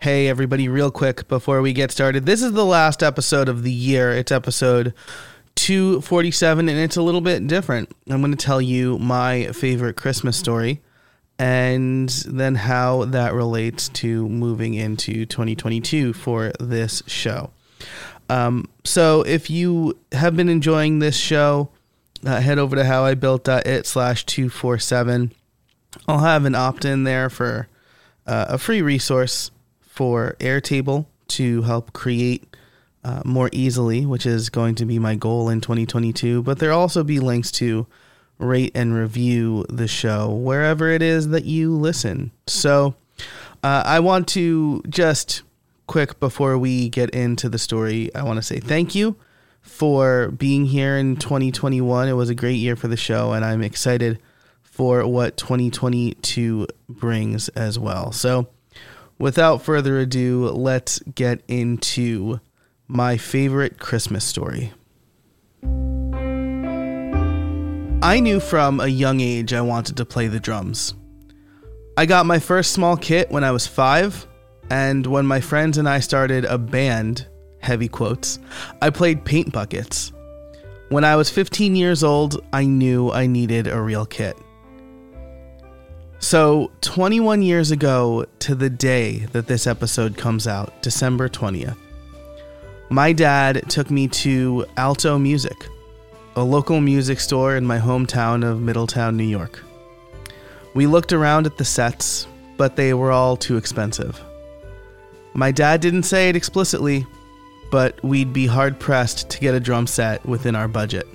Hey, everybody, real quick before we get started. This is the last episode of the year. It's episode 247, and it's a little bit different. I'm going to tell you my favorite Christmas story and then how that relates to moving into 2022 for this show. Um, so, if you have been enjoying this show, uh, head over to howibuilt.it slash 247. I'll have an opt in there for uh, a free resource for Airtable to help create uh, more easily, which is going to be my goal in 2022. But there'll also be links to rate and review the show wherever it is that you listen. So uh, I want to just quick before we get into the story, I want to say thank you for being here in 2021. It was a great year for the show, and I'm excited for what 2022 brings as well. So, without further ado, let's get into my favorite Christmas story. I knew from a young age I wanted to play the drums. I got my first small kit when I was five, and when my friends and I started a band, heavy quotes, I played paint buckets. When I was 15 years old, I knew I needed a real kit. So, 21 years ago to the day that this episode comes out, December 20th, my dad took me to Alto Music, a local music store in my hometown of Middletown, New York. We looked around at the sets, but they were all too expensive. My dad didn't say it explicitly, but we'd be hard pressed to get a drum set within our budget.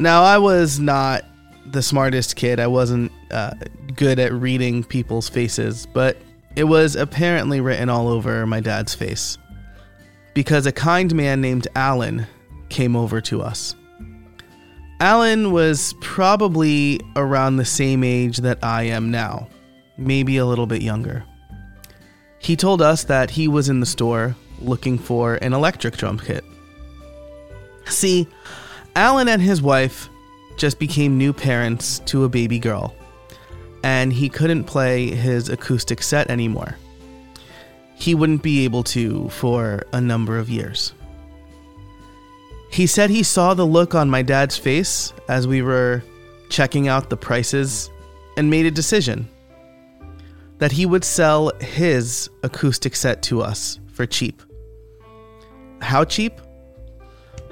Now, I was not the smartest kid. I wasn't uh, good at reading people's faces, but it was apparently written all over my dad's face. Because a kind man named Alan came over to us. Alan was probably around the same age that I am now, maybe a little bit younger. He told us that he was in the store looking for an electric drum kit. See, Alan and his wife just became new parents to a baby girl, and he couldn't play his acoustic set anymore. He wouldn't be able to for a number of years. He said he saw the look on my dad's face as we were checking out the prices and made a decision that he would sell his acoustic set to us for cheap. How cheap?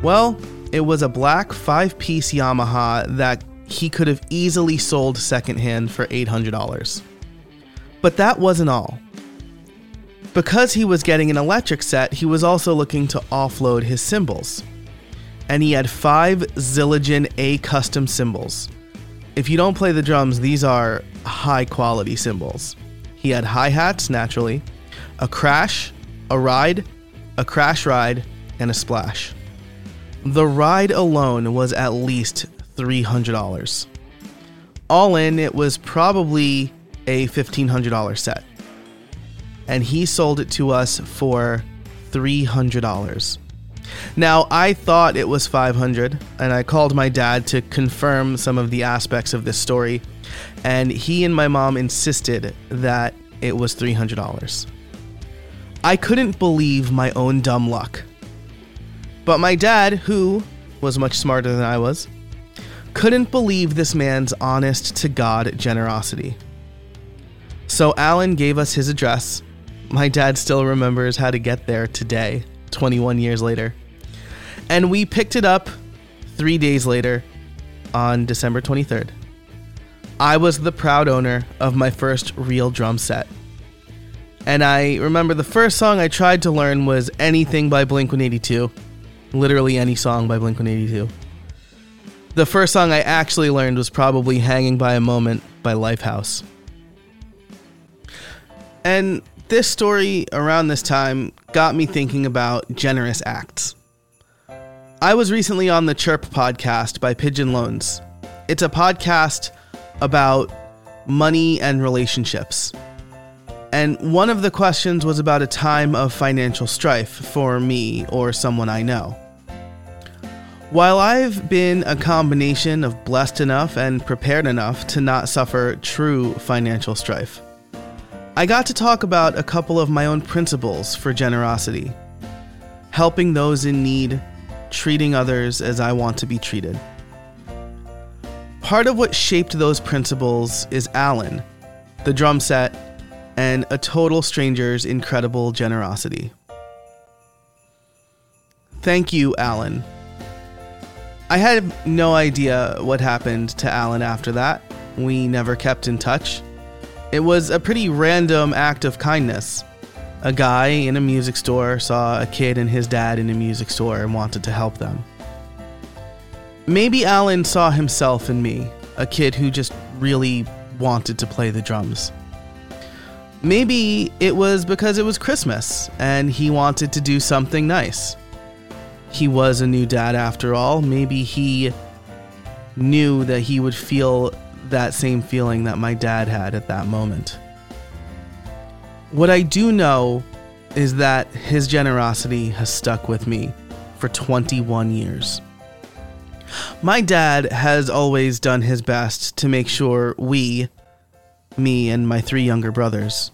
Well, it was a black five piece Yamaha that he could have easily sold secondhand for $800. But that wasn't all. Because he was getting an electric set, he was also looking to offload his cymbals. And he had five Zildjian A custom cymbals. If you don't play the drums, these are high quality cymbals. He had hi hats, naturally, a crash, a ride, a crash ride, and a splash. The ride alone was at least $300. All in, it was probably a $1,500 set. And he sold it to us for $300. Now, I thought it was 500 and I called my dad to confirm some of the aspects of this story, and he and my mom insisted that it was $300. I couldn't believe my own dumb luck. But my dad, who was much smarter than I was, couldn't believe this man's honest to God generosity. So Alan gave us his address. My dad still remembers how to get there today, 21 years later. And we picked it up three days later on December 23rd. I was the proud owner of my first real drum set. And I remember the first song I tried to learn was anything by Blink 182 literally any song by Blink 182. The first song I actually learned was probably Hanging by a Moment by Lifehouse. And this story around this time got me thinking about generous acts. I was recently on the Chirp podcast by Pigeon Loans. It's a podcast about money and relationships. And one of the questions was about a time of financial strife for me or someone I know. While I've been a combination of blessed enough and prepared enough to not suffer true financial strife, I got to talk about a couple of my own principles for generosity helping those in need, treating others as I want to be treated. Part of what shaped those principles is Alan, the drum set, and a total stranger's incredible generosity. Thank you, Alan. I had no idea what happened to Alan after that. We never kept in touch. It was a pretty random act of kindness. A guy in a music store saw a kid and his dad in a music store and wanted to help them. Maybe Alan saw himself in me, a kid who just really wanted to play the drums. Maybe it was because it was Christmas and he wanted to do something nice. He was a new dad after all. Maybe he knew that he would feel that same feeling that my dad had at that moment. What I do know is that his generosity has stuck with me for 21 years. My dad has always done his best to make sure we, me and my three younger brothers,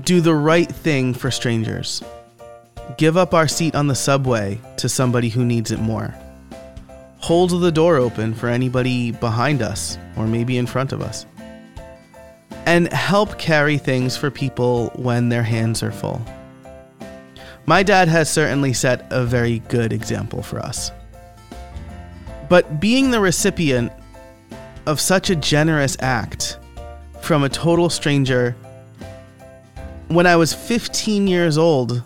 do the right thing for strangers. Give up our seat on the subway to somebody who needs it more. Hold the door open for anybody behind us or maybe in front of us. And help carry things for people when their hands are full. My dad has certainly set a very good example for us. But being the recipient of such a generous act from a total stranger when I was 15 years old,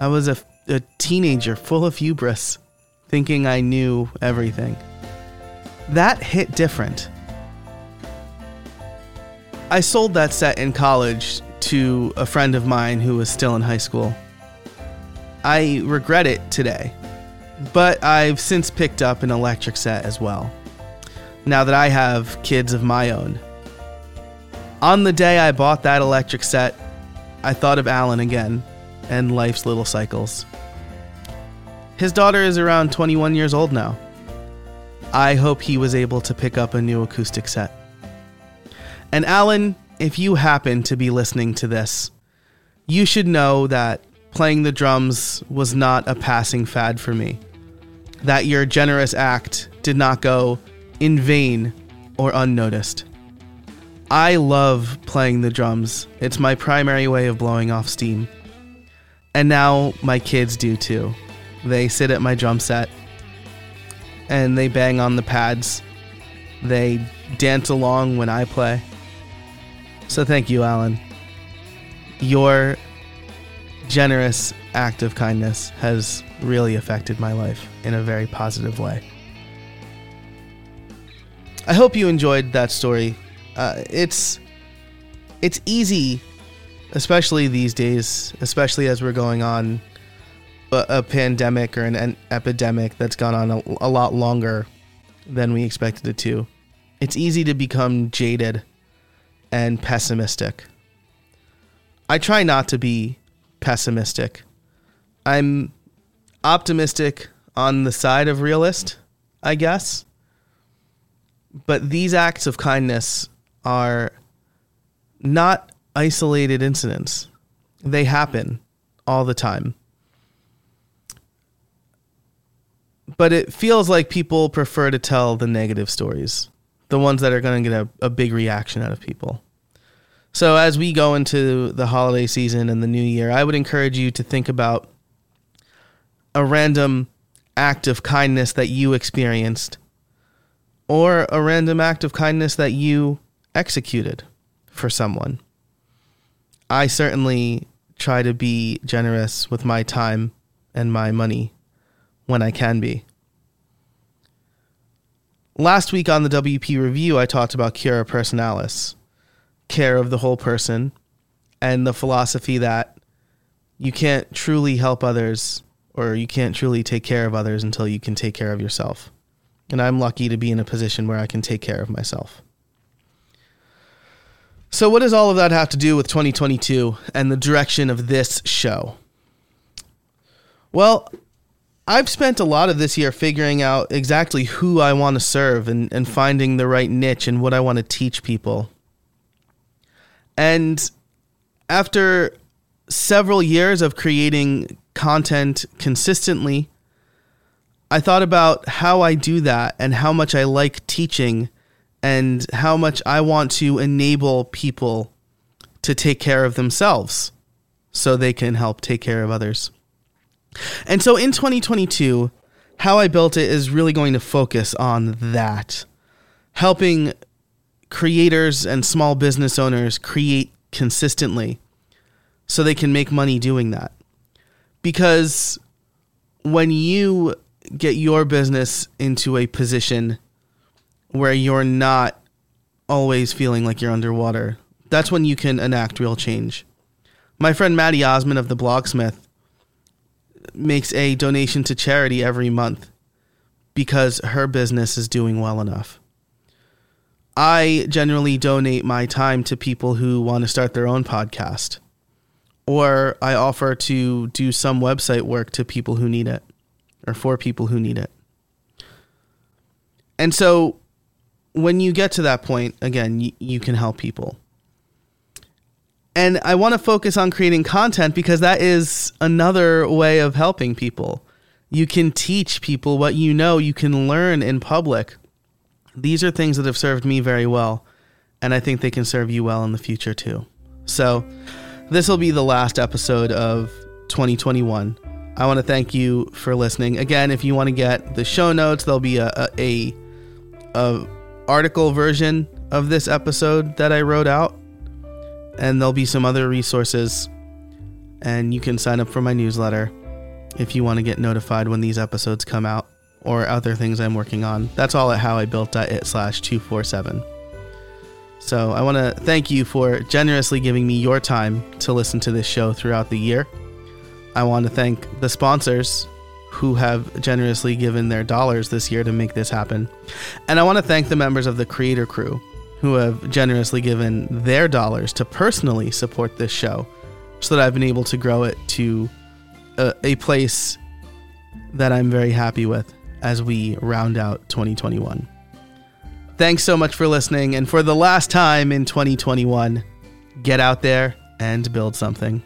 I was a, a teenager full of hubris, thinking I knew everything. That hit different. I sold that set in college to a friend of mine who was still in high school. I regret it today, but I've since picked up an electric set as well, now that I have kids of my own. On the day I bought that electric set, I thought of Alan again and life's little cycles. His daughter is around 21 years old now. I hope he was able to pick up a new acoustic set. And Alan, if you happen to be listening to this, you should know that playing the drums was not a passing fad for me. That your generous act did not go in vain or unnoticed. I love playing the drums. It's my primary way of blowing off steam. And now my kids do too. They sit at my drum set and they bang on the pads. They dance along when I play. So thank you, Alan. Your generous act of kindness has really affected my life in a very positive way. I hope you enjoyed that story. Uh, it's it's easy especially these days, especially as we're going on a, a pandemic or an, an, epidemic that's gone on a, a lot longer than we expected it to. It's easy to become jaded and pessimistic. I try not to be pessimistic. I'm optimistic on the side of realist, I guess. But these acts of kindness are not isolated incidents. They happen all the time. But it feels like people prefer to tell the negative stories, the ones that are going to get a, a big reaction out of people. So, as we go into the holiday season and the new year, I would encourage you to think about a random act of kindness that you experienced or a random act of kindness that you executed for someone. I certainly try to be generous with my time and my money when I can be. Last week on the WP review, I talked about cura personalis, care of the whole person, and the philosophy that you can't truly help others or you can't truly take care of others until you can take care of yourself. And I'm lucky to be in a position where I can take care of myself. So, what does all of that have to do with 2022 and the direction of this show? Well, I've spent a lot of this year figuring out exactly who I want to serve and, and finding the right niche and what I want to teach people. And After several years of creating content consistently, I thought about how I do that and how much I like teaching and how much I want to enable people to take care of themselves so they can help take care of others. And so in 2022, how I built it is really going to focus on that, helping creators and small business owners create consistently so they can make money doing that. Because when you get your business into a position where you're not always feeling like you're underwater, that's when you can enact real change. My friend Maddy Osman of the Blogsmith makes a donation to charity every month because her business is doing well enough. I generally donate my time to people who want to start their own podcast, or I offer to do some website work to people who need it, or for people who need it. And so when you get to that point, again, you, can help people. And I want to focus on creating content because that is another way of helping people. You can teach people what you know, you can learn in public. These are things that have served me very well, and I think they can serve you well in the future too. So, this will be the last episode of 2021. I want to thank you for listening. Again, if you want to get the show notes, there'll be a, a, a, a article version of this episode that I wrote out and there'll be some other resources. And you can sign up for my newsletter if you want to get notified when these episodes come out or other things I'm working on. That's all at howibuilt.it slash 247. So I want to thank you for generously giving me your time to listen to this show throughout the year. I want to thank the sponsors who have generously given their dollars this year to make this happen. And I want to thank the members of the creator crew who have generously given their dollars to personally support this show so that I've been able to grow it to a, a place that I'm very happy with as we round out 2021. Thanks so much for listening. And for the last time in 2021, get out there and build something.